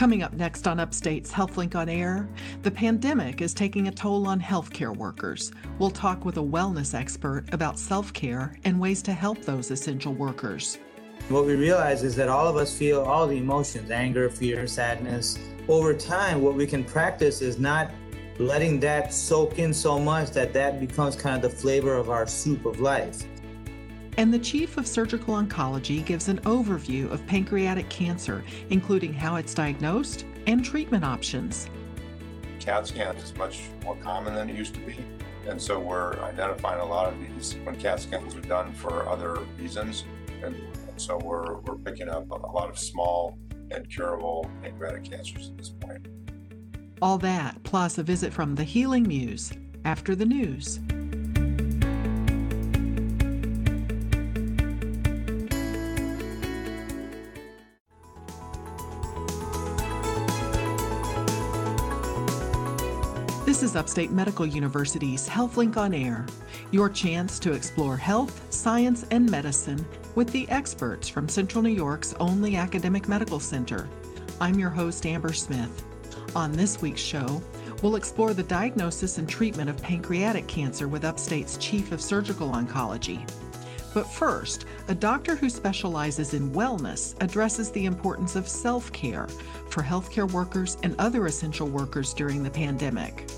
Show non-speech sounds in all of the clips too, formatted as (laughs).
Coming up next on Upstate's HealthLink on Air, the pandemic is taking a toll on healthcare workers. We'll talk with a wellness expert about self care and ways to help those essential workers. What we realize is that all of us feel all the emotions anger, fear, sadness. Over time, what we can practice is not letting that soak in so much that that becomes kind of the flavor of our soup of life. And the Chief of Surgical Oncology gives an overview of pancreatic cancer, including how it's diagnosed and treatment options. CAT scans is much more common than it used to be. And so we're identifying a lot of these when CAT scans are done for other reasons. And so we're, we're picking up a lot of small and curable pancreatic cancers at this point. All that, plus a visit from the Healing Muse after the news. Is Upstate Medical University's HealthLink on Air, your chance to explore health, science, and medicine with the experts from Central New York's only academic medical center. I'm your host, Amber Smith. On this week's show, we'll explore the diagnosis and treatment of pancreatic cancer with Upstate's Chief of Surgical Oncology. But first, a doctor who specializes in wellness addresses the importance of self care for healthcare workers and other essential workers during the pandemic.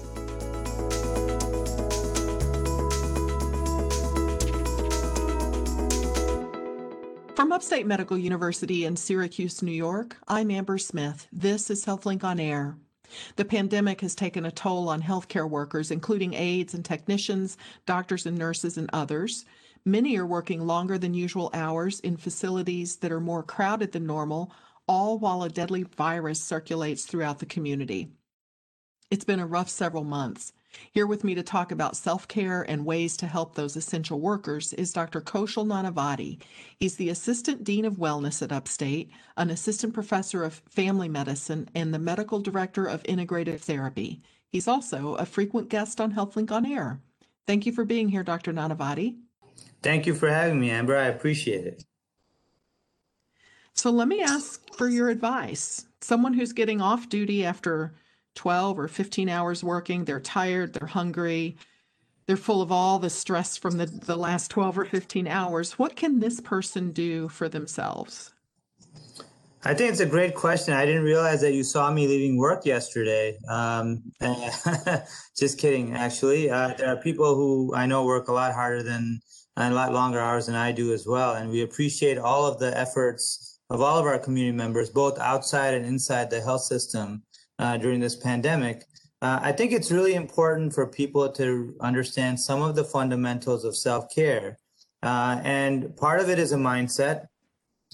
From Upstate Medical University in Syracuse, New York, I'm Amber Smith. This is HealthLink on Air. The pandemic has taken a toll on healthcare workers, including aides and technicians, doctors and nurses, and others. Many are working longer than usual hours in facilities that are more crowded than normal, all while a deadly virus circulates throughout the community. It's been a rough several months. Here with me to talk about self care and ways to help those essential workers is Dr. Kaushal Nanavati. He's the Assistant Dean of Wellness at Upstate, an Assistant Professor of Family Medicine, and the Medical Director of Integrative Therapy. He's also a frequent guest on HealthLink on Air. Thank you for being here, Dr. Nanavati. Thank you for having me, Amber. I appreciate it. So let me ask for your advice. Someone who's getting off duty after 12 or 15 hours working, they're tired, they're hungry, they're full of all the stress from the, the last 12 or 15 hours. What can this person do for themselves? I think it's a great question. I didn't realize that you saw me leaving work yesterday. Um, (laughs) just kidding, actually. Uh, there are people who I know work a lot harder than and a lot longer hours than I do as well. And we appreciate all of the efforts of all of our community members, both outside and inside the health system uh, during this pandemic. Uh, I think it's really important for people to understand some of the fundamentals of self care. Uh, and part of it is a mindset,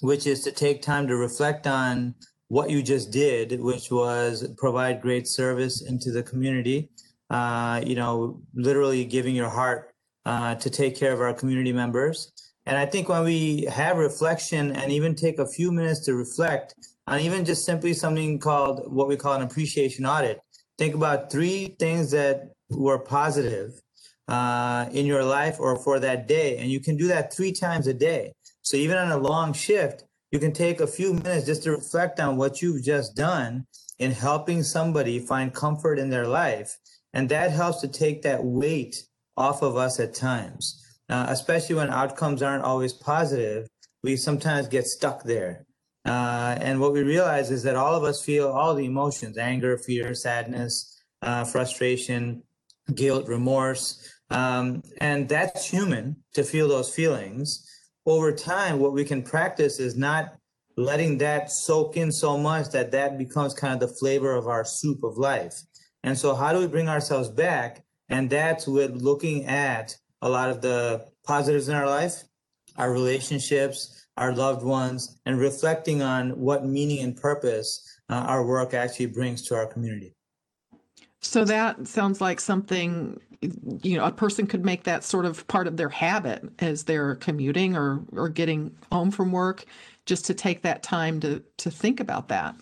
which is to take time to reflect on what you just did, which was provide great service into the community. Uh, you know, literally giving your heart uh, to take care of our community members. And I think when we have reflection and even take a few minutes to reflect on even just simply something called what we call an appreciation audit, think about three things that were positive uh, in your life or for that day. And you can do that three times a day. So even on a long shift, you can take a few minutes just to reflect on what you've just done in helping somebody find comfort in their life. And that helps to take that weight off of us at times, uh, especially when outcomes aren't always positive. We sometimes get stuck there. Uh, and what we realize is that all of us feel all the emotions anger, fear, sadness, uh, frustration, guilt, remorse. Um, and that's human to feel those feelings. Over time, what we can practice is not letting that soak in so much that that becomes kind of the flavor of our soup of life. And so, how do we bring ourselves back? And that's with looking at a lot of the positives in our life, our relationships, our loved ones, and reflecting on what meaning and purpose uh, our work actually brings to our community. So that sounds like something you know a person could make that sort of part of their habit as they're commuting or or getting home from work just to take that time to to think about that.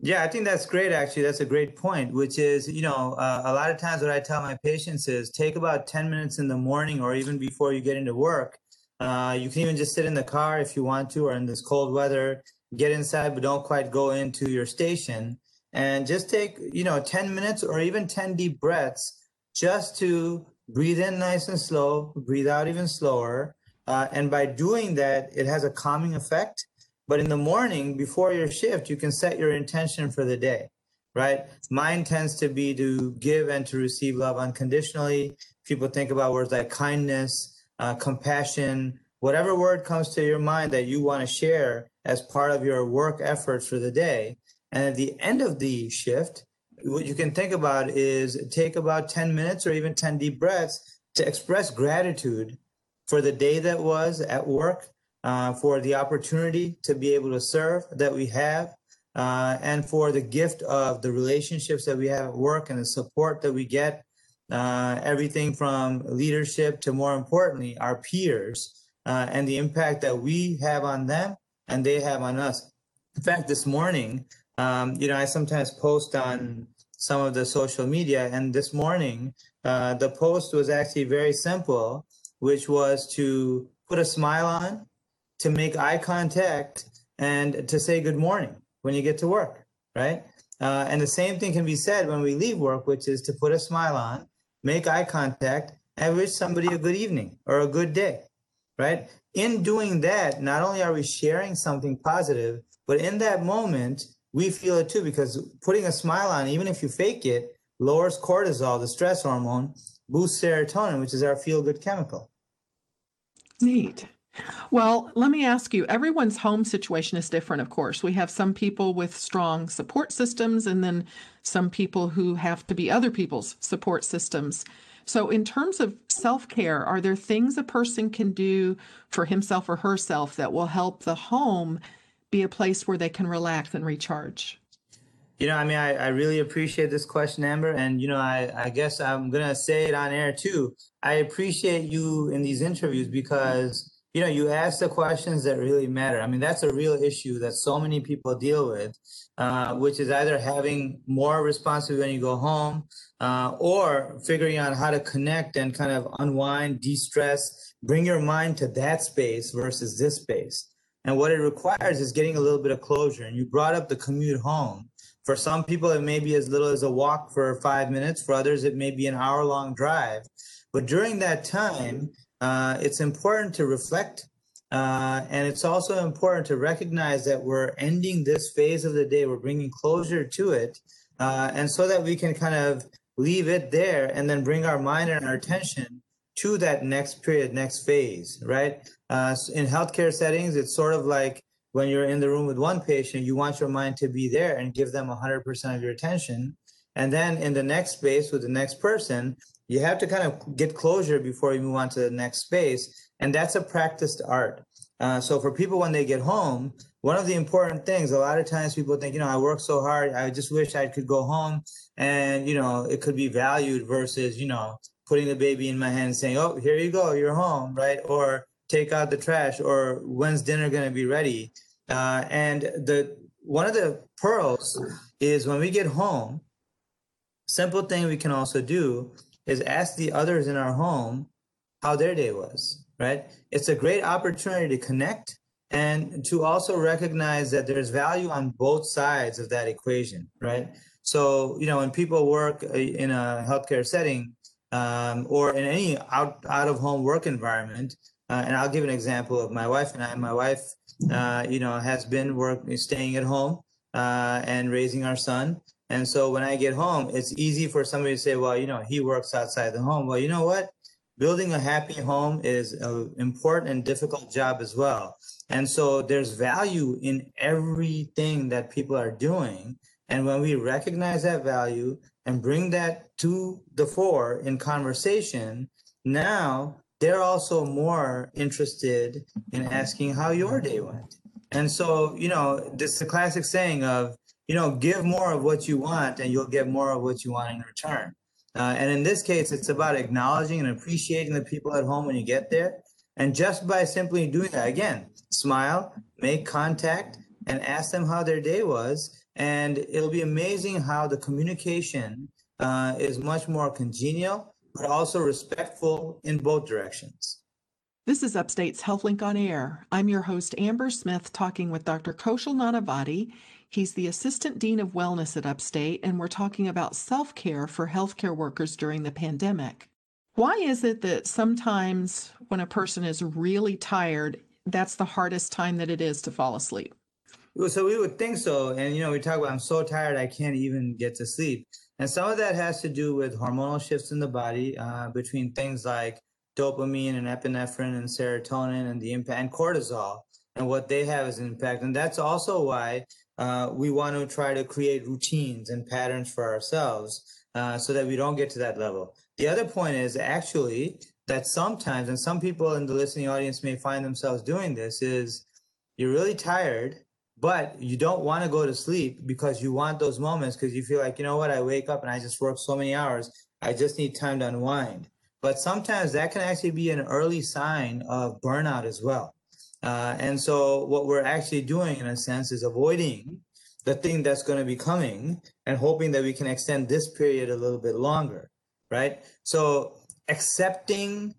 Yeah, I think that's great. Actually, that's a great point. Which is, you know, uh, a lot of times what I tell my patients is take about ten minutes in the morning or even before you get into work. Uh, you can even just sit in the car if you want to, or in this cold weather, get inside but don't quite go into your station. And just take you know 10 minutes or even 10 deep breaths just to breathe in nice and slow breathe out even slower. Uh, and by doing that it has a calming effect. But in the morning before your shift you can set your intention for the day right? Mine tends to be to give and to receive love unconditionally. People think about words like kindness uh, compassion whatever word comes to your mind that you want to share as part of your work effort for the day. And at the end of the shift, what you can think about is take about 10 minutes or even 10 deep breaths to express gratitude for the day that was at work, uh, for the opportunity to be able to serve that we have, uh, and for the gift of the relationships that we have at work and the support that we get, uh, everything from leadership to more importantly, our peers uh, and the impact that we have on them and they have on us. In fact, this morning, um, you know, I sometimes post on some of the social media, and this morning, uh, the post was actually very simple, which was to put a smile on, to make eye contact, and to say good morning when you get to work, right? Uh, and the same thing can be said when we leave work, which is to put a smile on, make eye contact, and wish somebody a good evening or a good day right? In doing that, not only are we sharing something positive, but in that moment, we feel it too because putting a smile on, even if you fake it, lowers cortisol, the stress hormone, boosts serotonin, which is our feel good chemical. Neat. Well, let me ask you everyone's home situation is different, of course. We have some people with strong support systems, and then some people who have to be other people's support systems. So, in terms of self care, are there things a person can do for himself or herself that will help the home be a place where they can relax and recharge? You know, I mean, I, I really appreciate this question, Amber. And, you know, I, I guess I'm going to say it on air too. I appreciate you in these interviews because, you know, you ask the questions that really matter. I mean, that's a real issue that so many people deal with, uh, which is either having more responsibility when you go home uh, or figuring out how to connect and kind of unwind, de stress, bring your mind to that space versus this space. And what it requires is getting a little bit of closure. And you brought up the commute home. For some people, it may be as little as a walk for five minutes. For others, it may be an hour long drive. But during that time, uh, it's important to reflect. Uh, and it's also important to recognize that we're ending this phase of the day, we're bringing closure to it. Uh, and so that we can kind of leave it there and then bring our mind and our attention to that next period, next phase, right? Uh, in healthcare settings, it's sort of like when you're in the room with one patient, you want your mind to be there and give them 100% of your attention. And then in the next space with the next person, you have to kind of get closure before you move on to the next space. And that's a practiced art. Uh, so for people when they get home, one of the important things, a lot of times people think, you know, I work so hard, I just wish I could go home and, you know, it could be valued versus, you know, putting the baby in my hand and saying, oh, here you go, you're home, right? Or take out the trash or when's dinner going to be ready? Uh, and the one of the pearls is when we get home, simple thing we can also do is ask the others in our home how their day was, right? It's a great opportunity to connect and to also recognize that there's value on both sides of that equation, right? So, you know, when people work uh, in a healthcare setting um, or in any out, out of home work environment, uh, and I'll give an example of my wife and I. My wife, uh, you know, has been work staying at home uh, and raising our son. And so when I get home, it's easy for somebody to say, well, you know, he works outside the home. Well, you know what? Building a happy home is an important and difficult job as well. And so there's value in everything that people are doing. And when we recognize that value and bring that to the fore in conversation, now they're also more interested in asking how your day went. And so, you know, this is a classic saying of, you know, give more of what you want and you'll get more of what you want in return. Uh, and in this case, it's about acknowledging and appreciating the people at home when you get there. And just by simply doing that, again, smile, make contact, and ask them how their day was. And it'll be amazing how the communication uh, is much more congenial, but also respectful in both directions. This is Upstate's HealthLink on Air. I'm your host, Amber Smith, talking with Dr. Kaushal Nanavati. He's the Assistant Dean of Wellness at Upstate, and we're talking about self care for healthcare workers during the pandemic. Why is it that sometimes when a person is really tired, that's the hardest time that it is to fall asleep? So we would think so. And, you know, we talk about, I'm so tired, I can't even get to sleep. And some of that has to do with hormonal shifts in the body uh, between things like dopamine and epinephrine and serotonin and the impact and cortisol and what they have as an impact. And that's also why uh, we want to try to create routines and patterns for ourselves uh, so that we don't get to that level. The other point is actually that sometimes, and some people in the listening audience may find themselves doing this, is you're really tired, but you don't want to go to sleep because you want those moments because you feel like, you know what, I wake up and I just work so many hours. I just need time to unwind. But sometimes that can actually be an early sign of burnout as well. Uh, and so what we're actually doing in a sense is avoiding the thing that's going to be coming and hoping that we can extend this period a little bit longer, right? So accepting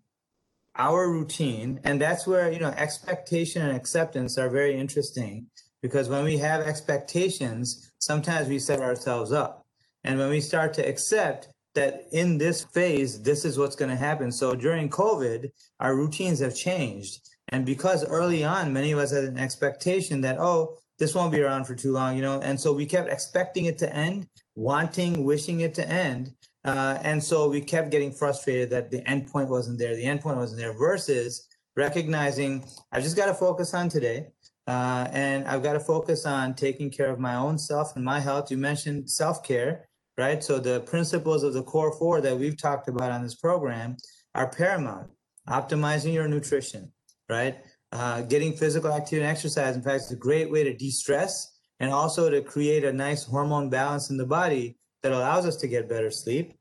our routine, and that's where, you know, expectation and acceptance are very interesting because when we have expectations, sometimes we set ourselves up. And when we start to accept, that in this phase, this is what's going to happen. So during COVID, our routines have changed. And because early on, many of us had an expectation that, oh, this won't be around for too long, you know, and so we kept expecting it to end, wanting, wishing it to end. Uh, and so we kept getting frustrated that the end point wasn't there, the end point wasn't there, versus recognizing I've just got to focus on today. Uh, and I've got to focus on taking care of my own self and my health. You mentioned self care right? So the principles of the core four that we've talked about on this program are paramount. Optimizing your nutrition, right? Uh, getting physical activity and exercise, in fact, is a great way to de-stress and also to create a nice hormone balance in the body that allows us to get better sleep.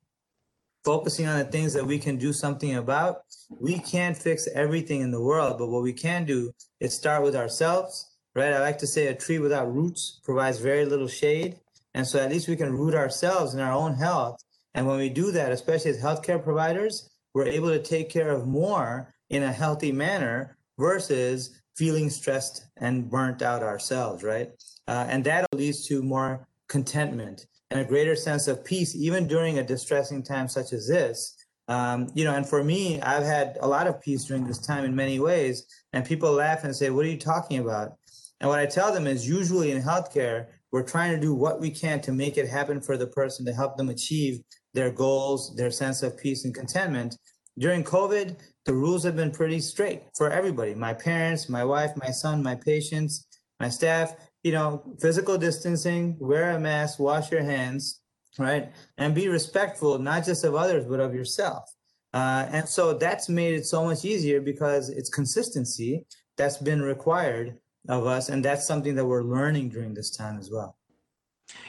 Focusing on the things that we can do something about. We can't fix everything in the world, but what we can do is start with ourselves, right? I like to say a tree without roots provides very little shade. And so at least we can root ourselves in our own health. And when we do that, especially as healthcare providers, we're able to take care of more in a healthy manner versus feeling stressed and burnt out ourselves, right? Uh, and that leads to more contentment and a greater sense of peace, even during a distressing time such as this. Um, you know, and for me, I've had a lot of peace during this time in many ways. And people laugh and say, What are you talking about? And what I tell them is usually in healthcare, we're trying to do what we can to make it happen for the person to help them achieve their goals, their sense of peace and contentment. During COVID, the rules have been pretty straight for everybody my parents, my wife, my son, my patients, my staff. You know, physical distancing, wear a mask, wash your hands, right? And be respectful, not just of others, but of yourself. Uh, and so that's made it so much easier because it's consistency that's been required of us. And that's something that we're learning during this time as well.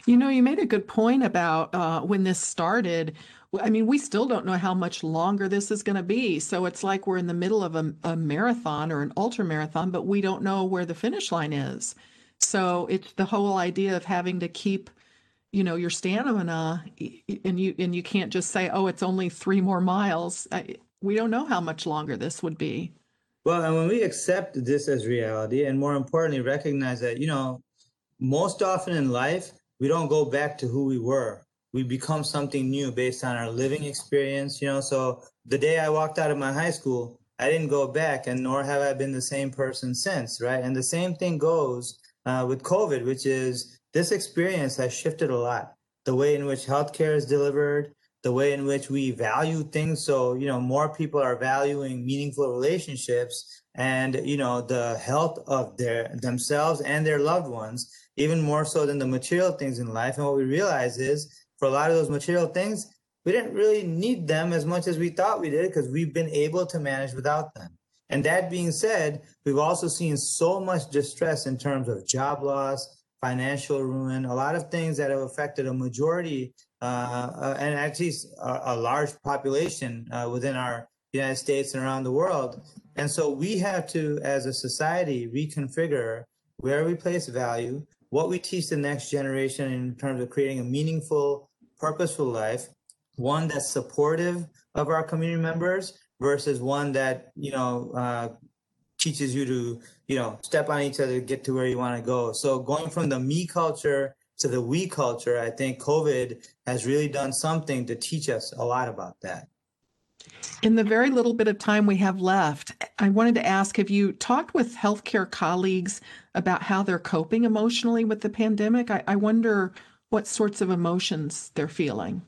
You know, you made a good point about uh, when this started. I mean, we still don't know how much longer this is going to be. So it's like we're in the middle of a, a marathon or an ultra marathon, but we don't know where the finish line is. So it's the whole idea of having to keep, you know, your stamina, and you and you can't just say, "Oh, it's only three more miles." I, we don't know how much longer this would be. Well, and when we accept this as reality, and more importantly, recognize that, you know, most often in life, we don't go back to who we were. We become something new based on our living experience, you know. So the day I walked out of my high school, I didn't go back, and nor have I been the same person since, right? And the same thing goes uh, with COVID, which is this experience has shifted a lot. The way in which healthcare is delivered, the way in which we value things. So, you know, more people are valuing meaningful relationships and, you know, the health of their themselves and their loved ones, even more so than the material things in life. And what we realize is for a lot of those material things, we didn't really need them as much as we thought we did because we've been able to manage without them. And that being said, we've also seen so much distress in terms of job loss, financial ruin, a lot of things that have affected a majority uh, uh, and actually a, a large population uh, within our United States and around the world. And so we have to, as a society, reconfigure where we place value, what we teach the next generation in terms of creating a meaningful, purposeful life, one that's supportive of our community members versus one that you know uh, teaches you to you know step on each other get to where you want to go. So going from the me culture to the we culture, I think COVID has really done something to teach us a lot about that. In the very little bit of time we have left, I wanted to ask have you talked with healthcare colleagues about how they're coping emotionally with the pandemic? I, I wonder what sorts of emotions they're feeling.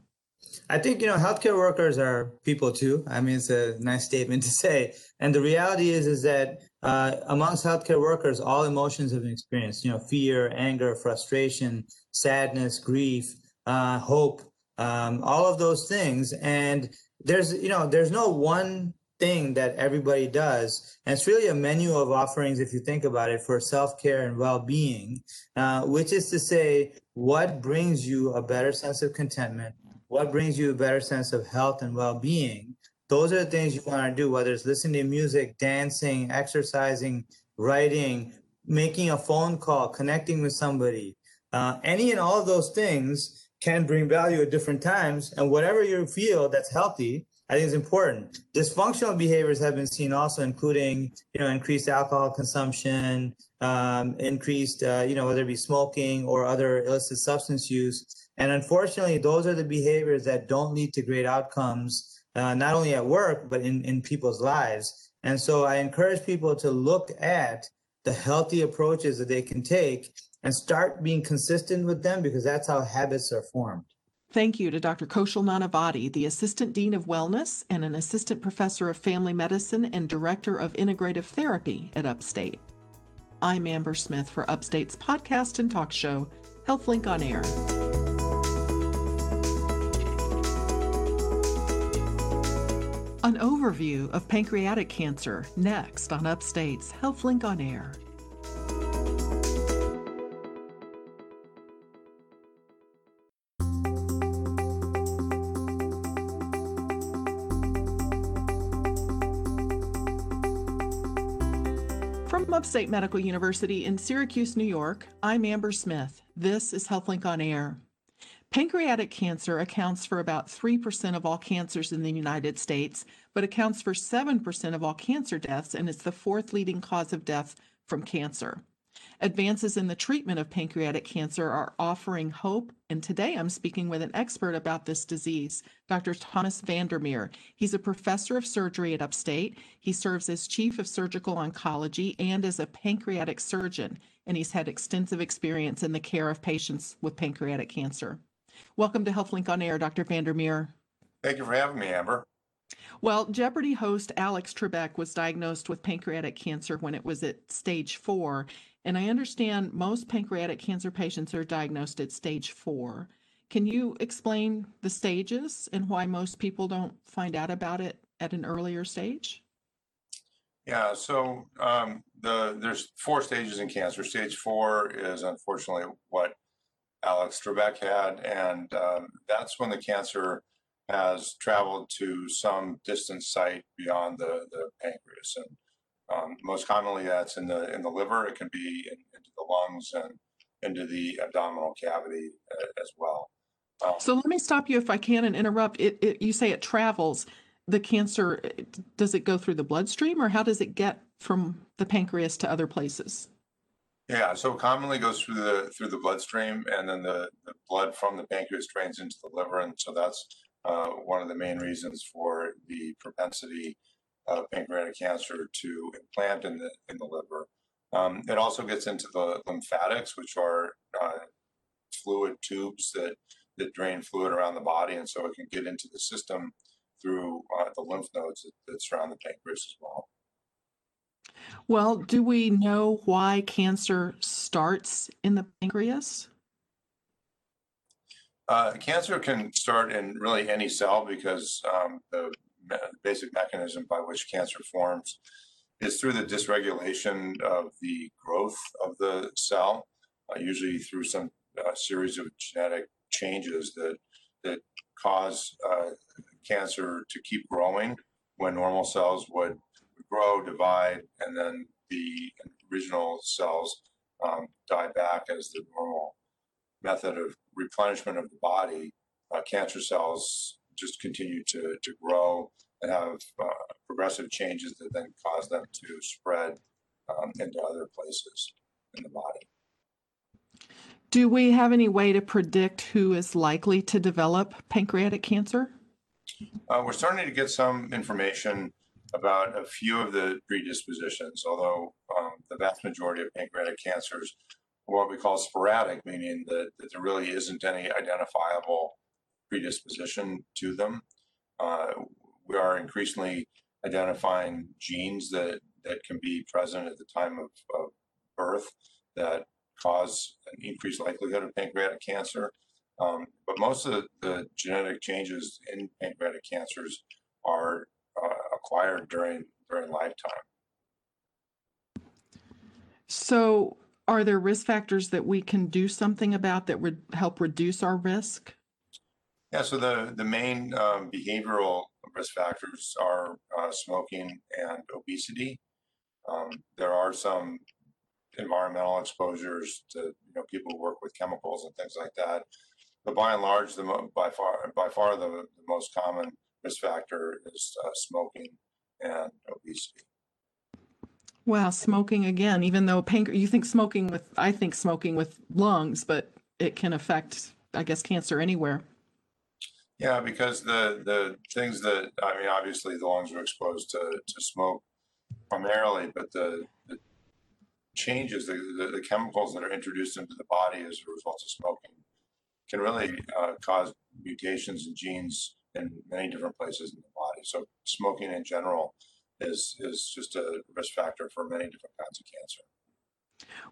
I think, you know, healthcare workers are people too. I mean, it's a nice statement to say. And the reality is, is that uh, amongst healthcare workers, all emotions have been experienced, you know, fear, anger, frustration, sadness, grief, uh, hope, um, all of those things. And there's, you know, there's no one thing that everybody does. And it's really a menu of offerings, if you think about it, for self care and well being, uh, which is to say, what brings you a better sense of contentment? What brings you a better sense of health and well being? Those are the things you want to do, whether it's listening to music, dancing, exercising, writing, making a phone call, connecting with somebody. Uh, any and all of those things can bring value at different times. And whatever you feel that's healthy, I think is important. Dysfunctional behaviors have been seen also, including you know increased alcohol consumption, um, increased uh, you know whether it be smoking or other illicit substance use. And unfortunately, those are the behaviors that don't lead to great outcomes, uh, not only at work but in in people's lives. And so I encourage people to look at the healthy approaches that they can take and start being consistent with them because that's how habits are formed. Thank you to Dr. Kaushal Nanavati, the Assistant Dean of Wellness and an Assistant Professor of Family Medicine and Director of Integrative Therapy at Upstate. I'm Amber Smith for Upstate's podcast and talk show, HealthLink on Air. An overview of pancreatic cancer next on Upstate's HealthLink on Air. Upstate Medical University in Syracuse, New York, I'm Amber Smith. This is HealthLink on Air. Pancreatic cancer accounts for about 3% of all cancers in the United States, but accounts for 7% of all cancer deaths and is the fourth leading cause of death from cancer. Advances in the treatment of pancreatic cancer are offering hope, and today I'm speaking with an expert about this disease, Dr. Thomas Vandermeer. He's a professor of surgery at Upstate. He serves as chief of surgical oncology and as a pancreatic surgeon, and he's had extensive experience in the care of patients with pancreatic cancer. Welcome to HealthLink on Air, Dr. Vandermeer. Thank you for having me, Amber. Well, Jeopardy host Alex Trebek was diagnosed with pancreatic cancer when it was at stage four, and I understand most pancreatic cancer patients are diagnosed at stage four. Can you explain the stages and why most people don't find out about it at an earlier stage? Yeah, so um, the there's four stages in cancer. Stage four is unfortunately what Alex Trebek had, and um, that's when the cancer has traveled to some distant site beyond the, the pancreas. And um, most commonly, that's in the in the liver. It can be in, into the lungs and into the abdominal cavity uh, as well. Um, so let me stop you if I can and interrupt. It, it you say it travels. The cancer does it go through the bloodstream, or how does it get from the pancreas to other places? Yeah, so commonly goes through the through the bloodstream, and then the, the blood from the pancreas drains into the liver, and so that's uh, one of the main reasons for the propensity of pancreatic cancer to implant in the in the liver. Um, it also gets into the lymphatics, which are uh, fluid tubes that that drain fluid around the body, and so it can get into the system through uh, the lymph nodes that, that surround the pancreas as well. Well, do we know why cancer starts in the pancreas? Uh, cancer can start in really any cell because um, the basic mechanism by which cancer forms is through the dysregulation of the growth of the cell, uh, usually through some uh, series of genetic changes that that cause uh, cancer to keep growing when normal cells would grow, divide, and then the original cells um, die back as the normal method of replenishment of the body. Uh, cancer cells just continue to, to grow and have uh, progressive changes that then cause them to spread um, into other places in the body. Do we have any way to predict who is likely to develop pancreatic cancer? Uh, we're starting to get some information about a few of the predispositions, although um, the vast majority of pancreatic cancers what we call sporadic, meaning that, that there really isn't any identifiable predisposition to them. Uh, we are increasingly identifying genes that, that can be present at the time of, of birth that cause an increased likelihood of pancreatic cancer. Um, but most of the, genetic changes in pancreatic cancers are uh, acquired during during lifetime. So, are there risk factors that we can do something about that would help reduce our risk? Yeah. So the the main um, behavioral risk factors are uh, smoking and obesity. Um, there are some environmental exposures to you know people who work with chemicals and things like that. But by and large, the by far by far the, the most common risk factor is uh, smoking and obesity. Wow, smoking again. Even though pancreas, you think smoking with, I think smoking with lungs, but it can affect, I guess, cancer anywhere. Yeah, because the the things that I mean, obviously the lungs are exposed to to smoke primarily, but the, the changes, the, the, the, chemicals that are introduced into the body as a result of smoking can really uh, cause mutations in genes in many different places in the body. So smoking in general is is just a risk factor for many different kinds of cancer.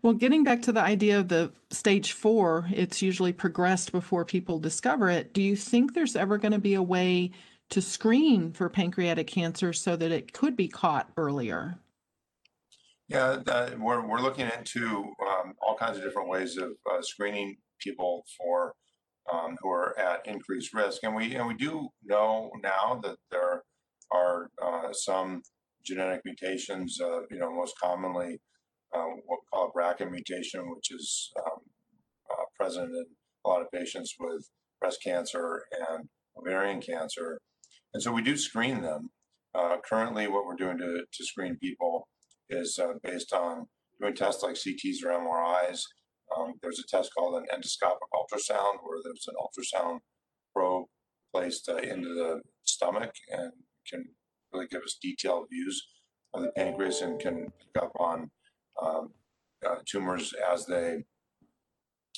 Well, getting back to the idea of the stage four, it's usually progressed before people discover it. Do you think there's ever going to be a way to screen for pancreatic cancer so that it could be caught earlier? Yeah, uh, we're, we're looking into um, all kinds of different ways of uh, screening people for um, who are at increased risk, and we and we do know now that there are uh, some genetic mutations. Uh, you know, most commonly uh, what we call a BRCA mutation, which is um, uh, present in a lot of patients with breast cancer and ovarian cancer, and so we do screen them. currently, what we're doing to to screen people is uh, based on doing tests like CTs or MRIs. Um, there's a test called an endoscopic ultrasound where there's an ultrasound probe placed uh, into the stomach and can really give us detailed views of the pancreas and can pick up on um, uh, tumors as they,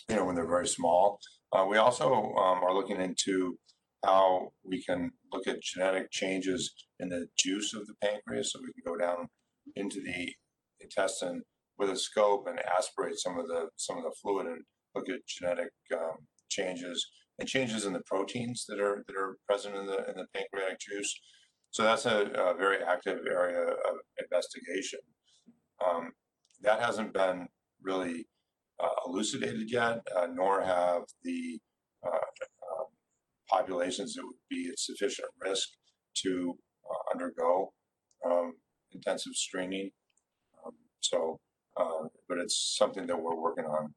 you know, when they're very small. Uh, we also um, are looking into how we can look at genetic changes in the juice of the pancreas so we can go down into the intestine with a scope and aspirate some of the some of the fluid and look at genetic um, changes and changes in the proteins that are that are present in the in the pancreatic juice. So that's a, a very active area of investigation. Um, that hasn't been really uh, elucidated yet, uh, nor have the uh, um, populations that would be at sufficient risk to uh, undergo um, intensive screening. Um, so, uh, but it's something that we're working on.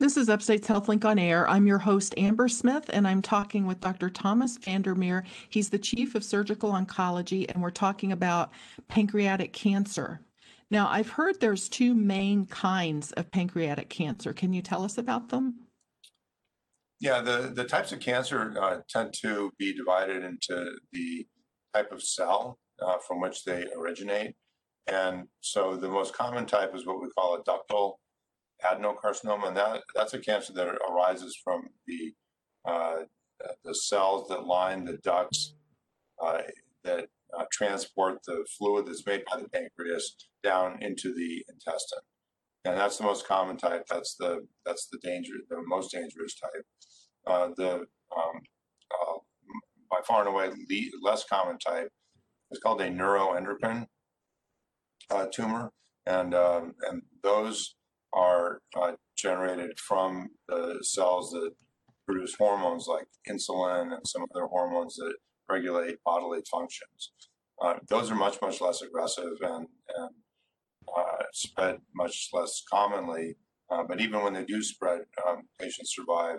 This is Upstate's HealthLink on Air. I'm your host, Amber Smith, and I'm talking with Dr. Thomas Vandermeer. He's the Chief of Surgical Oncology, and we're talking about pancreatic cancer. Now, I've heard there's two main kinds of pancreatic cancer. Can you tell us about them? Yeah, the, the types of cancer uh, tend to be divided into the type of cell uh, from which they originate. And so the most common type is what we call a ductal adenocarcinoma, and that, that's a cancer that arises from the uh, the cells that line the ducts uh, that uh, transport the fluid that's made by the pancreas down into the intestine. And that's the most common type. That's the that's the danger, the most dangerous type. Uh, the um, uh, by far and away le- less common type is called a neuroendocrine uh, tumor, and um, and those are uh, generated from the cells that produce hormones like insulin and some other hormones that regulate bodily functions. Uh, those are much much less aggressive and and uh, spread much less commonly. Uh, but even when they do spread, um, patients survive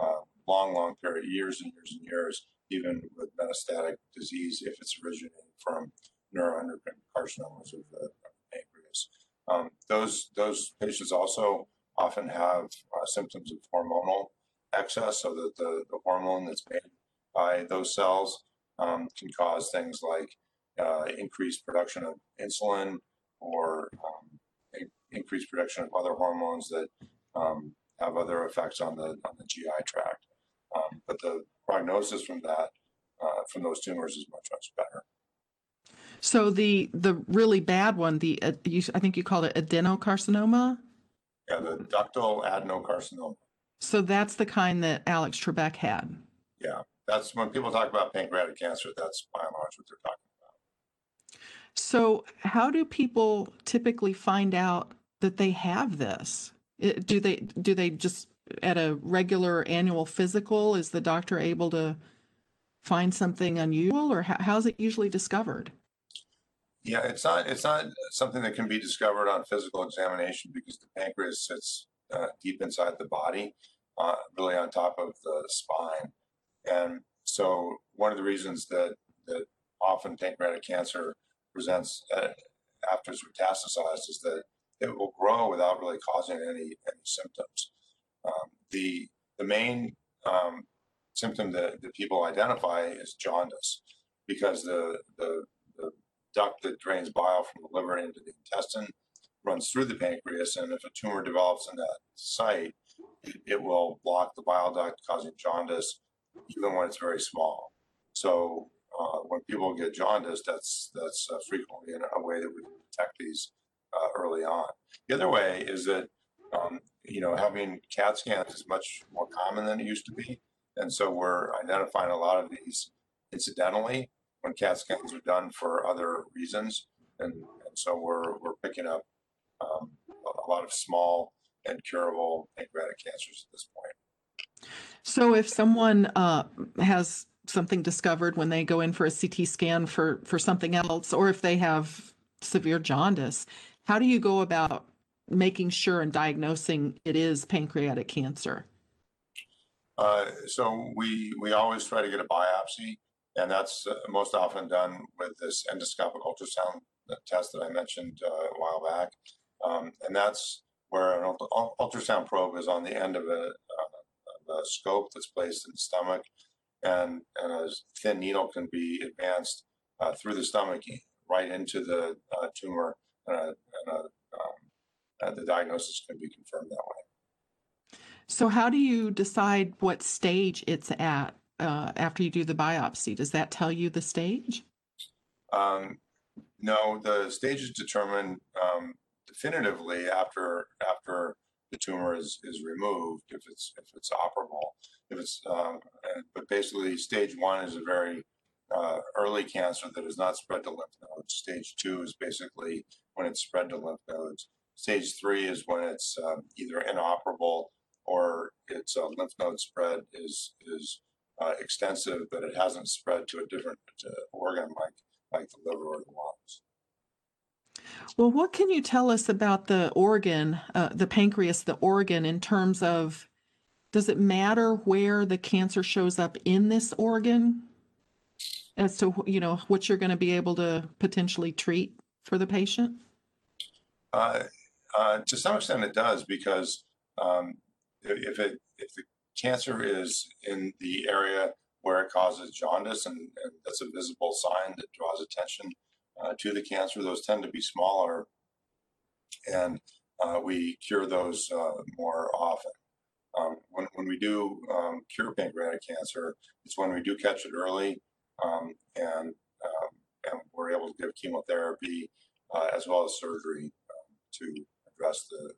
uh, long, long period, years and years and years, even with metastatic disease if it's originating from neuroendocrine carcinomas of the. Um, those those patients also often have uh, symptoms of hormonal excess, so that the, the hormone that's made by those cells um, can cause things like uh, increased production of insulin or um, in- increased production of other hormones that um, have other effects on the on the GI tract. Um, but the prognosis from that uh, from those tumors is much much better. So the the really bad one, the uh, you, I think you called it adenocarcinoma. Yeah, the ductal adenocarcinoma. So that's the kind that Alex Trebek had. Yeah, that's when people talk about pancreatic cancer. That's by and large what they're talking about. So how do people typically find out that they have this? Do they do they just at a regular annual physical? Is the doctor able to find something unusual, or how, how's it usually discovered? Yeah, it's not it's not something that can be discovered on physical examination because the pancreas sits uh, deep inside the body, uh, really on top of the spine, and so one of the reasons that that often pancreatic cancer presents uh, after it's metastasized is that it will grow without really causing any any symptoms. Um, the the main um, symptom that, that people identify is jaundice because the the duct that drains bile from the liver into the intestine runs through the pancreas, and if a tumor develops in that site, it, will block the bile duct, causing jaundice, even when it's very small. So uh, when people get jaundice, that's that's uh, frequently a way that we detect these uh, early on. The other way is that um, you know having CAT scans is much more common than it used to be, and so we're identifying a lot of these incidentally when CAT scans are done for other reasons. And, and so we're, we're picking up um, a lot of small and curable pancreatic cancers at this point. So if someone uh, has something discovered when they go in for a CT scan for for something else, or if they have severe jaundice, how do you go about making sure and diagnosing it is pancreatic cancer? Uh, so we we always try to get a biopsy and that's uh, most often done with this endoscopic ultrasound test that I mentioned uh, a while back. Um, and that's where an ultrasound probe is on the end of a, uh, a scope that's placed in the stomach, and, and a thin needle can be advanced uh, through the stomach right into the uh, tumor, and, a, and a, um, the diagnosis can be confirmed that way. So, how do you decide what stage it's at? Uh, after you do the biopsy? Does that tell you the stage? Um, no, the stage is determined um, definitively after after the tumor is, is removed, if it's if it's operable. If it's um, but basically stage one is a very uh, early cancer that has not spread to lymph nodes. Stage two is basically when it's spread to lymph nodes. Stage three is when it's um, either inoperable or its uh, lymph node spread is is uh, extensive, but it hasn't spread to a different uh, organ like like the liver or the lungs. Well, what can you tell us about the organ, uh, the pancreas, the organ, in terms of does it matter where the cancer shows up in this organ as to you know what you're going to be able to potentially treat for the patient? Uh, uh, to some extent, it does because um, if it if the cancer is in the area where it causes jaundice, and, and that's a visible sign that draws attention uh, to the cancer. Those tend to be smaller, and uh, we cure those uh, more often. Um, when, when we do um, cure pancreatic cancer, it's when we do catch it early, um, and um, and we're able to give chemotherapy uh, as well as surgery um, to address the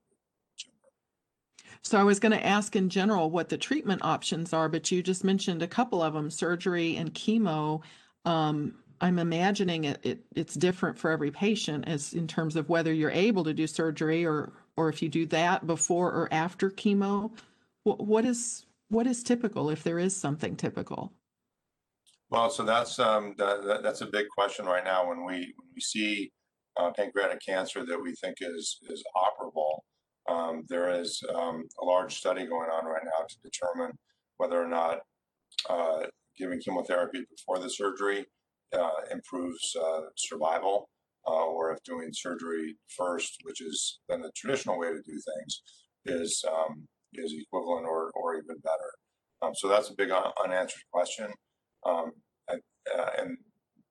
so I was going to ask in general what the treatment options are, but you just mentioned a couple of them, surgery and chemo. Um, I'm imagining it, it, it's different for every patient as in terms of whether you're able to do surgery or or if you do that before or after chemo. What, what is what is typical if there is something typical? Well, so that's um, that, that's a big question right now when we when we see uh, pancreatic cancer that we think is is. Um, there is um, a large study going on right now to determine whether or not uh, giving chemotherapy before the surgery uh, improves uh, survival, uh, or if doing surgery first, which is then the traditional way to do things, is um, is equivalent or or even better. Um, so that's a big un- unanswered question. Um, and, uh, and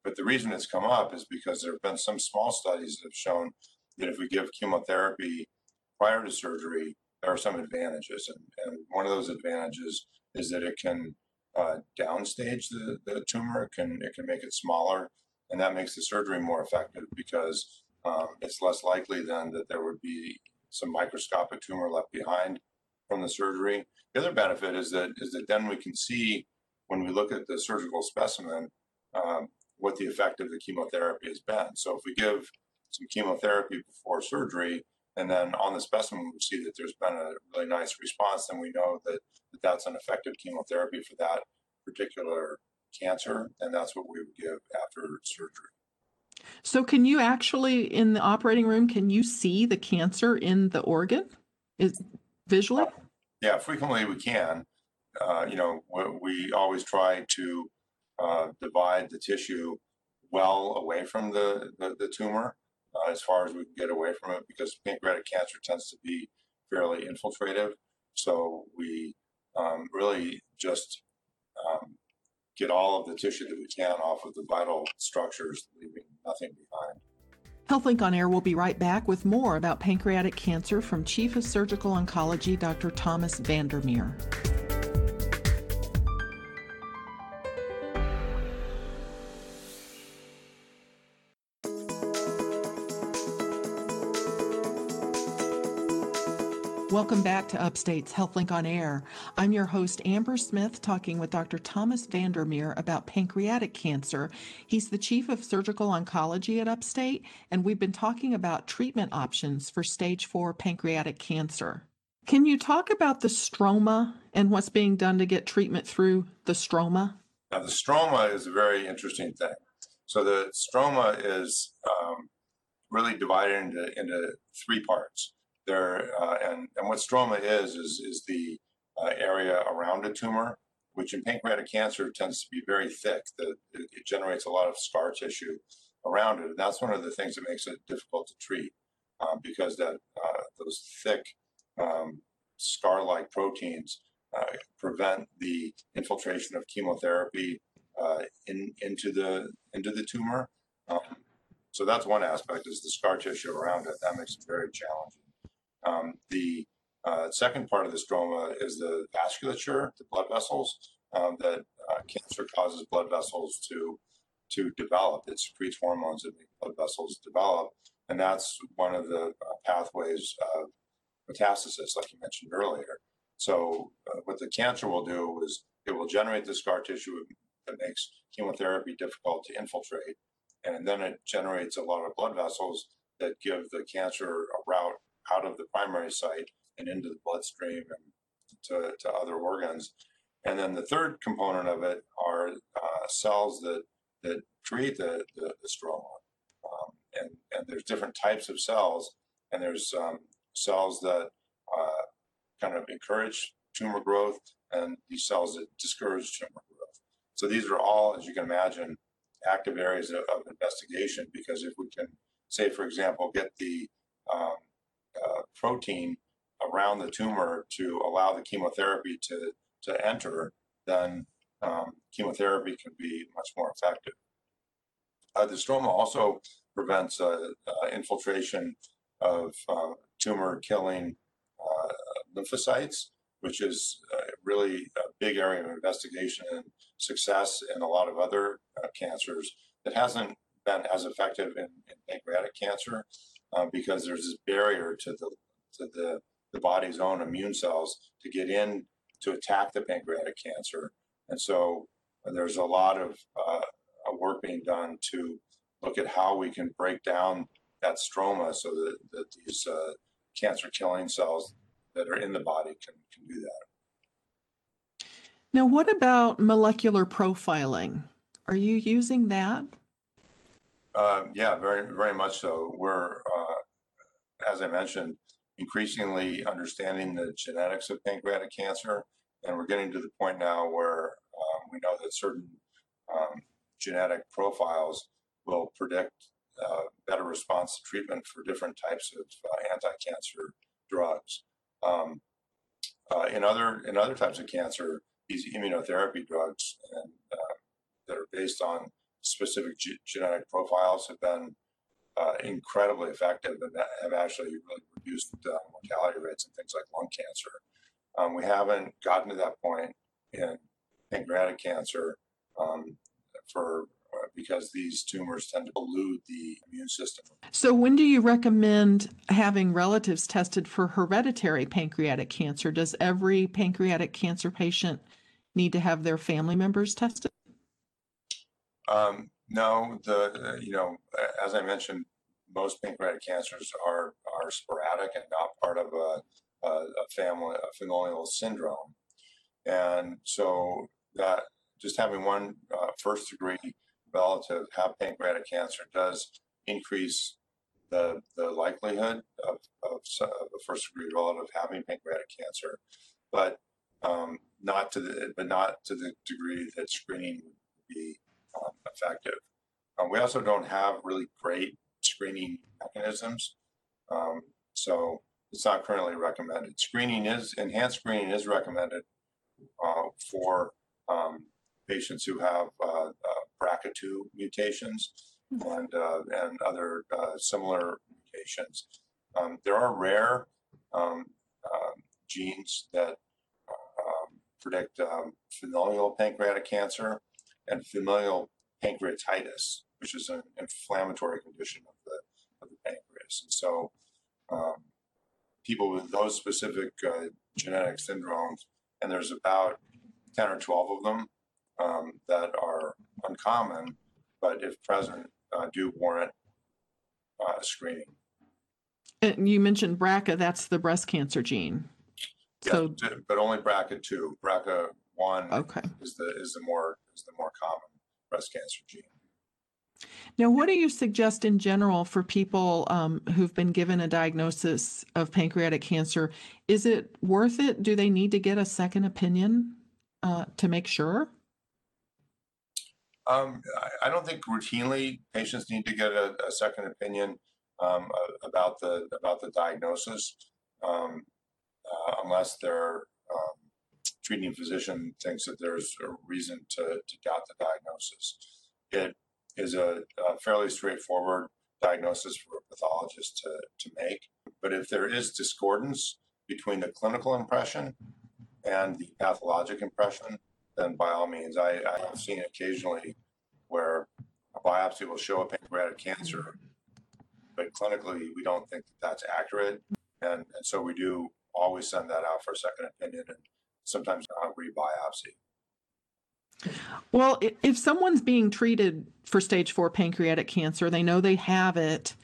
but the reason it's come up is because there have been some small studies that have shown that if we give chemotherapy prior to surgery, there are some advantages, and, and one of those advantages is that it can uh, downstage the, the tumor. It can it can make it smaller, and that makes the surgery more effective because um, it's less likely then that there would be some microscopic tumor left behind from the surgery. The other benefit is that is that then we can see when we look at the surgical specimen um, what the effect of the chemotherapy has been. So if we give some chemotherapy before surgery, and then on the specimen we see that there's been a really nice response, then we know that, that that's an effective chemotherapy for that particular cancer, and that's what we would give after surgery. So, can you actually, in the operating room, can you see the cancer in the organ? Is visually? Yeah, frequently we can. Uh, you know, we, we always try to uh, divide the tissue well away from the, the, the tumor uh, as far as we can get away from it because pancreatic cancer tends to be fairly infiltrative. So we um, really just um, get all of the tissue that we can off of the vital structures, leaving nothing behind. HealthLink on Air will be right back with more about pancreatic cancer from Chief of Surgical Oncology, Dr. Thomas Vandermeer. Welcome back to Upstate's HealthLink on Air. I'm your host, Amber Smith, talking with Dr. Thomas Vandermeer about pancreatic cancer. He's the Chief of Surgical Oncology at Upstate, and we've been talking about treatment options for stage four pancreatic cancer. Can you talk about the stroma and what's being done to get treatment through the stroma? Now, the stroma is a very interesting thing. So, the stroma is um, really divided into, into three parts there uh, and and what stroma is is is the uh, area around a tumor, which in pancreatic cancer tends to be very thick. That it, it, generates a lot of scar tissue around it, and that's one of the things that makes it difficult to treat uh, because that uh, those thick um, scar-like proteins uh, prevent the infiltration of chemotherapy uh, in into the into the tumor. Um, so that's one aspect is the scar tissue around it. That makes it very challenging. Um, the uh, second part of the stroma is the vasculature, the blood vessels, um, that uh, cancer causes blood vessels to to develop. It secretes hormones that make blood vessels develop, and that's one of the uh, pathways of metastasis, like you mentioned earlier. So, uh, what the cancer will do is it will generate the scar tissue that makes chemotherapy difficult to infiltrate, and then it generates a lot of blood vessels that give the cancer a route out of the primary site and into the bloodstream and to, to other organs. And then the third component of it are uh, cells that that create the, the, the stroma. Um, and, and there's different types of cells, and there's um, cells that uh, kind of encourage tumor growth, and these cells that discourage tumor growth. So these are all, as you can imagine, active areas of, of investigation because if we can, say, for example, get the um, uh, protein around the tumor to allow the chemotherapy to, to enter, then um, chemotherapy can be much more effective. Uh, the stroma also prevents uh, uh infiltration of uh, tumor killing uh, lymphocytes, which is really a big area of investigation and success in a lot of other cancers that hasn't been as effective in, in pancreatic cancer uh, because there's this barrier to the to the the body's own immune cells to get in to attack the pancreatic cancer, and so there's a lot of uh, work being done to look at how we can break down that stroma so that, that these uh, cancer killing cells that are in the body can, can do that. Now, what about molecular profiling? Are you using that? Uh, yeah, very, very much so. We're, uh, as I mentioned, increasingly understanding the genetics of pancreatic cancer, and we're getting to the point now where um, we know that certain um, genetic profiles will predict uh, better response to treatment for different types of uh, anti-cancer drugs. Um, uh, in other in other types of cancer, these immunotherapy drugs and uh, that are based on specific ge- genetic profiles have been uh, incredibly effective and have actually really reduced uh, mortality rates and things like lung cancer. Um, we haven't gotten to that point in pancreatic cancer um, for uh, because these tumors tend to elude the immune system. So, when do you recommend having relatives tested for hereditary pancreatic cancer? Does every pancreatic cancer patient need to have their family members tested? Um, no, the you know, as I mentioned, most pancreatic cancers are are sporadic and not part of a, a, a family a familial syndrome, and so that just having one uh, first degree relative have pancreatic cancer does increase the the likelihood of, of, of a first degree relative having pancreatic cancer, but um, not to the but not to the degree that screening would be um, effective. Um, we also don't have really great screening mechanisms, um, so it's not currently recommended. Screening is enhanced screening is recommended uh, for um, patients who have uh, uh, BRCA2 mutations and uh, and other uh, similar mutations. Um, there are rare um, um, genes that predict familial pancreatic cancer and familial pancreatitis, which is an inflammatory condition of the of the pancreas. And so, um, people with those specific uh, genetic syndromes, and there's about 10 or 12 of them um, that are uncommon, but if present, uh, do warrant uh, screening. And you mentioned BRCA, that's the breast cancer gene. Yeah, So, but only BRCA two. BRCA one okay. is the is the more is the more common breast cancer gene. Now, what do you suggest in general for people um, who've been given a diagnosis of pancreatic cancer? Is it worth it? Do they need to get a second opinion uh, to make sure? Um, I, I don't think routinely patients need to get a, a second opinion um, about the about the diagnosis, um, uh, unless their um, treating physician thinks that there's a reason to, to doubt the diagnosis. It is a, a fairly straightforward diagnosis for a pathologist to, to make. But if there is discordance between the clinical impression and the pathologic impression, then by all means, I, I have seen occasionally where a biopsy will show a pancreatic cancer, but clinically we don't think that that's accurate. And, and so we do always send that out for a second opinion and sometimes a rebiopsy. Well, if someone's being treated for stage four pancreatic cancer, they know they have it.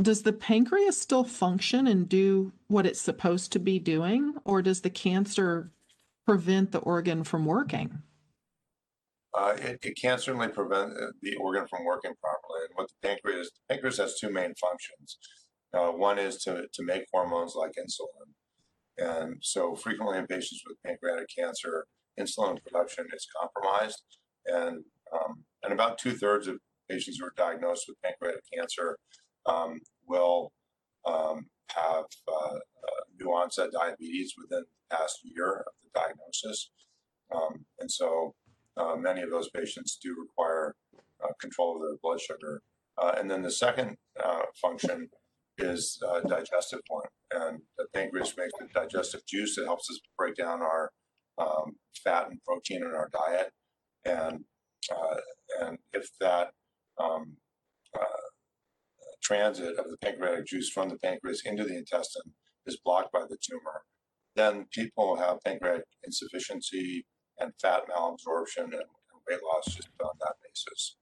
Does the pancreas still function and do what it's supposed to be doing, or does the cancer prevent the organ from working? Uh, it, it can certainly prevent uh, the organ from working properly. And what the pancreas, the pancreas has two main functions. Uh, one is to, to make hormones like insulin. And so frequently in patients with pancreatic cancer, insulin production is compromised. And, um, and about two thirds of patients who are diagnosed with pancreatic cancer um, will um, have uh, uh, new onset diabetes within the past year of the diagnosis. Um, and so uh, many of those patients do require uh, control of their blood sugar. Uh, and then the second uh, function is digestive one, and pancreas makes the digestive juice that helps us break down our um, fat and protein in our diet. And uh, and if that um, transit of the pancreatic juice from the pancreas into the intestine is blocked by the tumor, then people have pancreatic insufficiency and fat malabsorption and, and weight loss just on that basis.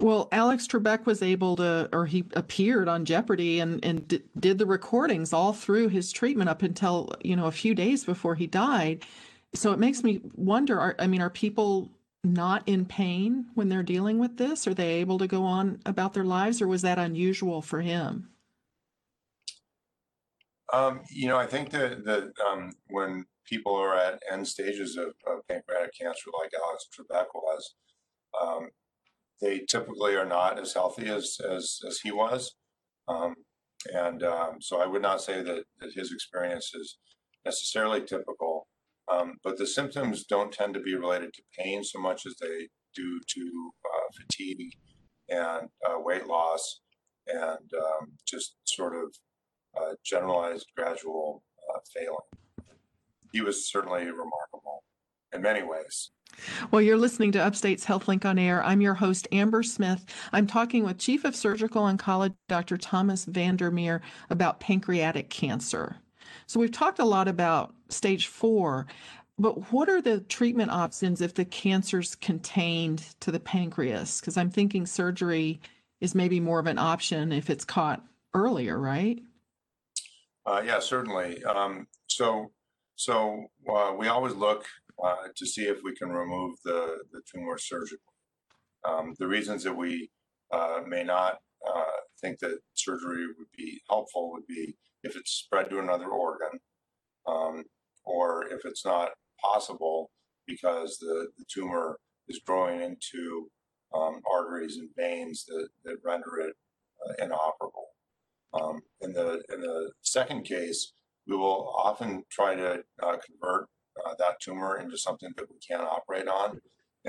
Well, Alex Trebek was able to, or he appeared on Jeopardy and and d- did the recordings all through his treatment up until you know a few days before he died. So it makes me wonder. Are, I mean, are people not in pain when they're dealing with this? Are they able to go on about their lives, or was that unusual for him? Um, you know, I think that that um, when people are at end stages of, of pancreatic cancer, like Alex Trebek was, um, they typically are not as healthy as as, as he was, um, and um, so I would not say that, that his experience is necessarily typical. Um, but the symptoms don't tend to be related to pain so much as they do to uh, fatigue and uh, weight loss and um, just sort of uh, generalized gradual uh, failing. He was certainly remarkable in many ways. Well, you're listening to Upstate's HealthLink on Air. I'm your host, Amber Smith. I'm talking with Chief of Surgical Oncology, Dr. Thomas Vandermeer, about pancreatic cancer. So, we've talked a lot about stage four, but what are the treatment options if the cancer's contained to the pancreas? Because I'm thinking surgery is maybe more of an option if it's caught earlier, right? Uh, yeah, certainly. Um, so, so uh, we always look uh, to see if we can remove the, the tumor surgically. Um, the reasons that we uh, may not uh, think that surgery would be helpful would be if it's spread to another organ, um, or if it's not possible because the, the tumor is growing into um, arteries and veins that, that render it uh, inoperable. Um, in the in the second case, we will often try to uh, convert uh, that tumor into something that we can operate on,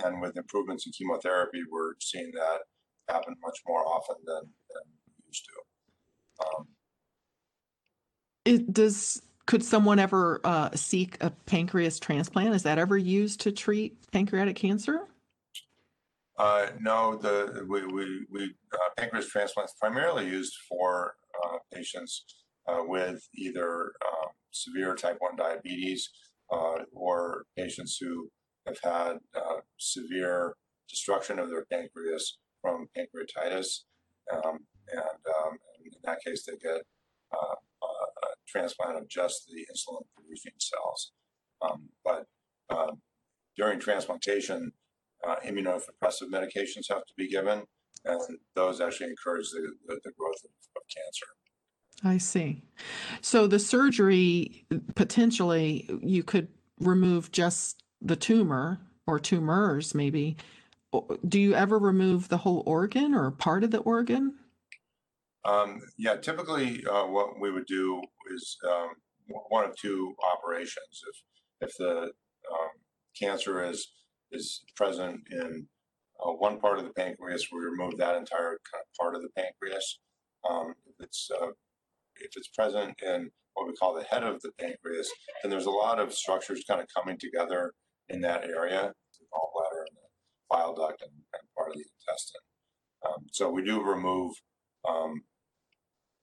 and with improvements in chemotherapy, we're seeing that happen much more often than, than we used to. Um, it does could someone ever uh, seek a pancreas transplant? Is that ever used to treat pancreatic cancer? Uh, no, the we we, we uh, pancreas transplants primarily used for uh, patients uh, with either um, severe type 1 diabetes or patients who have had severe destruction of their pancreas from pancreatitis. Um, and um, in that case, they get a transplant of just the insulin producing cells. Um, but um, during transplantation, uh, immunosuppressive medications have to be given, and those actually encourage the, the, the growth of, of cancer. I see. So the surgery potentially you could remove just the tumor or tumors maybe. Do you ever remove the whole organ or part of the organ? Um, yeah, typically uh, what we would do is um, one of two operations. If if the um, cancer is is present in uh, one part of the pancreas, we remove that entire part of the pancreas. Um, if it's uh, if it's present in what we call the head of the pancreas, then there's a lot of structures kind of coming together in that area, the gallbladder and the bile duct and, and part of the intestine. Um, so we do remove um,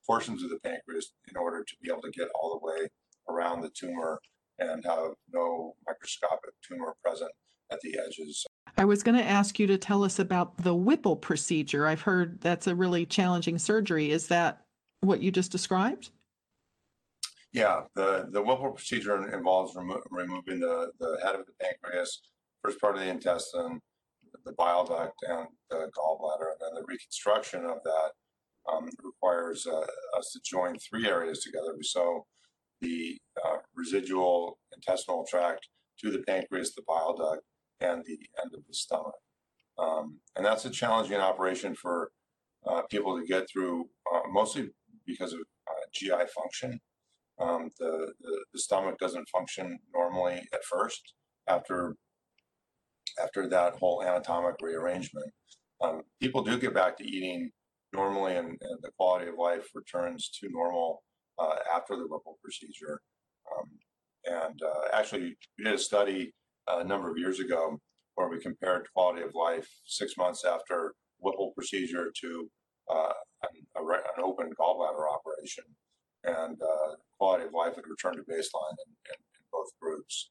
portions of the pancreas in order to be able to get all the way around the tumor and have no microscopic tumor present at the edges. I was going to ask you to tell us about the Whipple procedure. I've heard that's a really challenging surgery. Is that what you just described? Yeah, the, the Whipple procedure involves remo- removing the, the head of the pancreas, first part of the intestine, the bile duct, and the gallbladder. And then the reconstruction of that um, requires uh, us to join three areas together. So the uh, residual intestinal tract to the pancreas, the bile duct, and the end of the stomach. Um, and that's a challenging operation for uh, people to get through, uh, mostly because of uh, GI function. Um, the, the, the stomach doesn't function normally at first after after that whole anatomic rearrangement. Um, people do get back to eating normally, and, and, the quality of life returns to normal uh, after the Whipple procedure. Um, and uh, actually, we did a study uh, a number of years ago where we compared quality of life six months after Whipple procedure to uh, an, an, open gallbladder operation, and uh, quality of life had returned to baseline in, in, in both groups.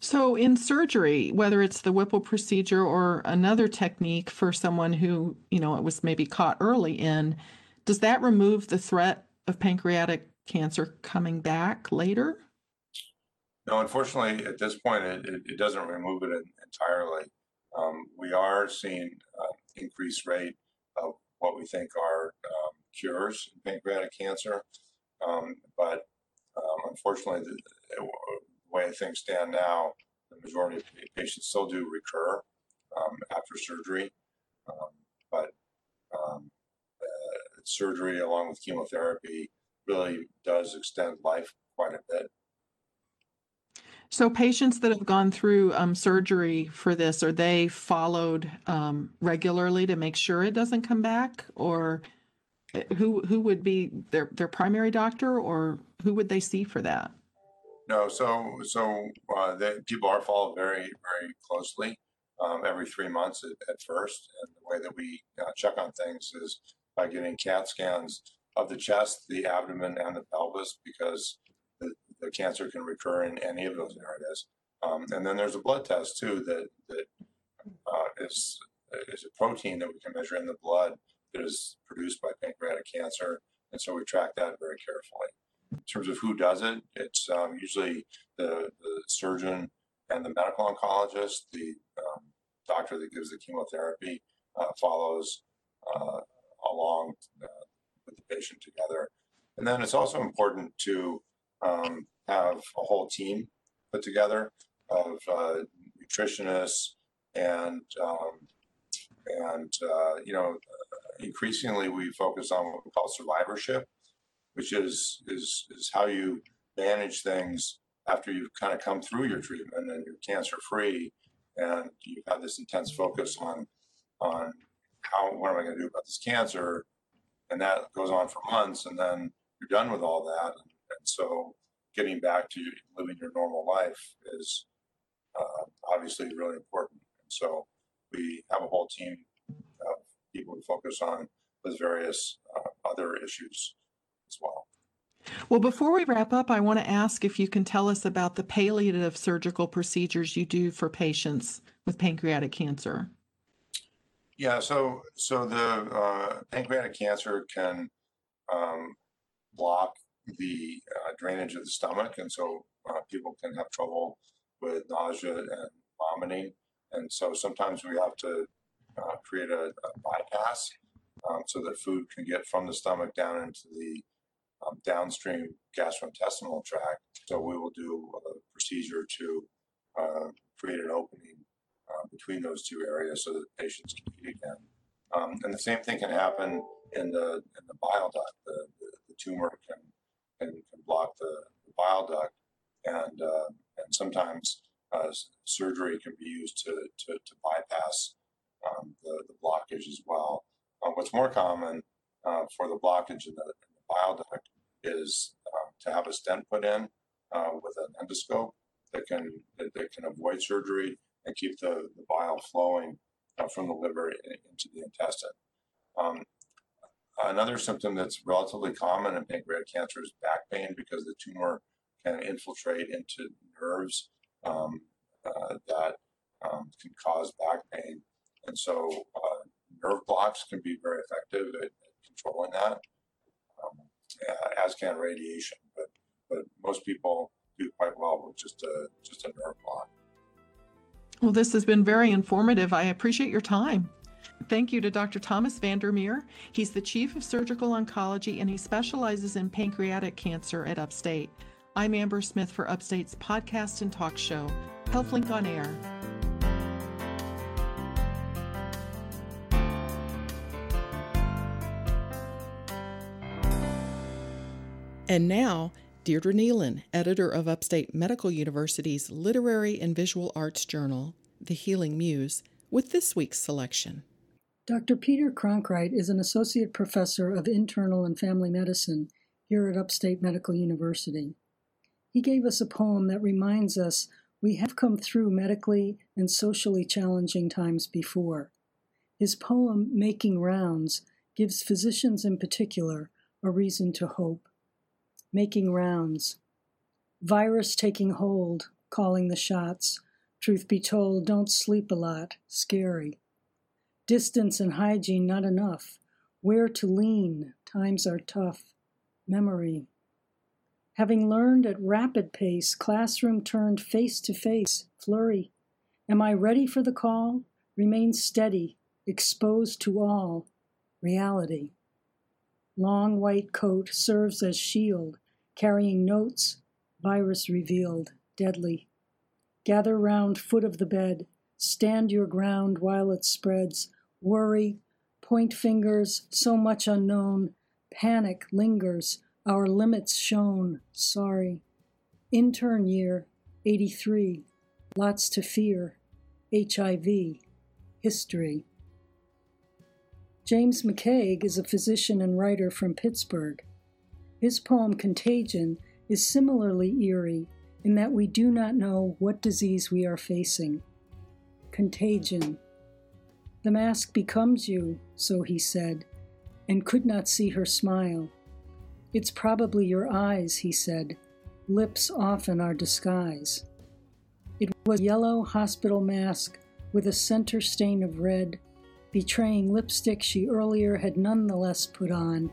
So, in surgery, whether it's the Whipple procedure or another technique for someone who, you know, it was maybe caught early in, does that remove the threat of pancreatic cancer coming back later? No, unfortunately, at this point, it, it, it doesn't remove it entirely. Um, we are seeing uh, increased rate what we think are um, cures in pancreatic cancer. Um, but um, unfortunately, the, the way things stand now, the majority of patients still do recur um, after surgery. Um, but uh, surgery along with chemotherapy really does extend life quite a bit. So patients that have gone through um, surgery for this, are they followed um, regularly to make sure it doesn't come back, or uh, who who would be their their primary doctor, or who would they see for that? No, so so uh, they, people are followed very very closely um, every three months at, at, first, and the way that we uh, check on things is by getting CAT scans of the chest, the abdomen, and the pelvis because the cancer can recur in any of those areas. Um, and then there's a blood test too that that uh, is is a protein that we can measure in the blood that is produced by pancreatic cancer, and so we track that very carefully. In terms of who does it, it's um, usually the, the surgeon and the medical oncologist. The um, doctor that gives the chemotherapy uh, follows uh, along uh, with the patient together. And then it's also important to um, have a whole team put together of uh, nutritionists and um, and uh, you know increasingly we focus on what we call survivorship, which is is is how you manage things after you've kind of come through your treatment and you're cancer free and you have had this intense focus on on how what am I going to do about this cancer? And that goes on for months and then you're done with all that. and, and so getting back to living your normal life is uh, obviously really important. And so we have a whole team of people who focus on those various uh, other issues as well. Well, before we wrap up, I want to ask if you can tell us about the palliative surgical procedures you do for patients with pancreatic cancer. Yeah, so so the uh, pancreatic cancer can um, block the uh, drainage of the stomach, and so uh, people can have trouble with nausea and vomiting. And so sometimes we have to uh, create a, a bypass um, so that food can get from the stomach down into the um, downstream gastrointestinal tract. So we will do a procedure to uh, create an opening uh, between those two areas so that patients can eat again. Um, and the same thing can happen in the in the bile duct. The, the, the tumor can can, can block the, bile duct, and uh, and sometimes uh, surgery can be used to to, to bypass um, the, the blockage as well. Uh, what's more common uh, for the blockage in the, in the bile duct is um, to have a stent put in uh, with an endoscope that can that, that, can avoid surgery and keep the, the bile flowing uh, from the liver into the intestine. Another symptom that's relatively common in pancreatic cancer is back pain because the tumor can infiltrate into nerves um, uh, that um, can cause back pain. And so uh, nerve blocks can be very effective at, at controlling that, um, as can radiation. But, but most people do quite well with just a, just a nerve block. Well, this has been very informative. I appreciate your time. Thank you to Dr. Thomas Vandermeer. He's the Chief of Surgical Oncology and he specializes in pancreatic cancer at Upstate. I'm Amber Smith for Upstate's podcast and talk show, HealthLink on Air. And now, Deirdre Neilan, editor of Upstate Medical University's Literary and Visual Arts Journal, The Healing Muse, with this week's selection. Dr. Peter Cronkright is an associate professor of internal and family medicine here at Upstate Medical University. He gave us a poem that reminds us we have come through medically and socially challenging times before. His poem, Making Rounds, gives physicians in particular a reason to hope. Making Rounds. Virus taking hold, calling the shots. Truth be told, don't sleep a lot, scary. Distance and hygiene not enough. Where to lean, times are tough. Memory. Having learned at rapid pace, classroom turned face to face, flurry. Am I ready for the call? Remain steady, exposed to all. Reality. Long white coat serves as shield, carrying notes, virus revealed, deadly. Gather round foot of the bed, stand your ground while it spreads. Worry, point fingers, so much unknown. Panic lingers, our limits shown. Sorry. Intern year, 83. Lots to fear. HIV. History. James McCaig is a physician and writer from Pittsburgh. His poem Contagion is similarly eerie in that we do not know what disease we are facing. Contagion. The mask becomes you, so he said, and could not see her smile. It's probably your eyes, he said. Lips often are disguise. It was a yellow hospital mask with a center stain of red, betraying lipstick she earlier had nonetheless put on.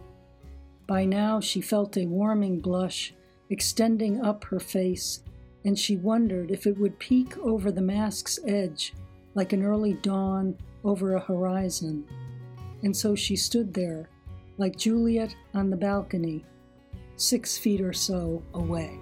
By now she felt a warming blush extending up her face, and she wondered if it would peek over the mask's edge like an early dawn over a horizon. And so she stood there, like Juliet on the balcony, six feet or so away.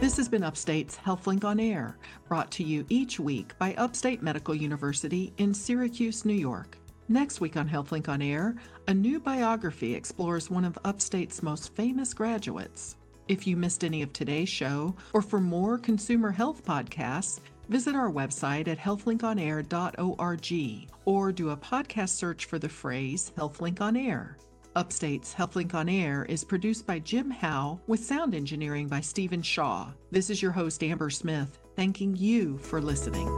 This has been Upstate's HealthLink on Air, brought to you each week by Upstate Medical University in Syracuse, New York. Next week on HealthLink on Air, a new biography explores one of Upstate's most famous graduates. If you missed any of today's show, or for more consumer health podcasts, visit our website at healthlinkonair.org or do a podcast search for the phrase HealthLink on Air. Upstate's HealthLink on Air is produced by Jim Howe with sound engineering by Stephen Shaw. This is your host, Amber Smith, thanking you for listening.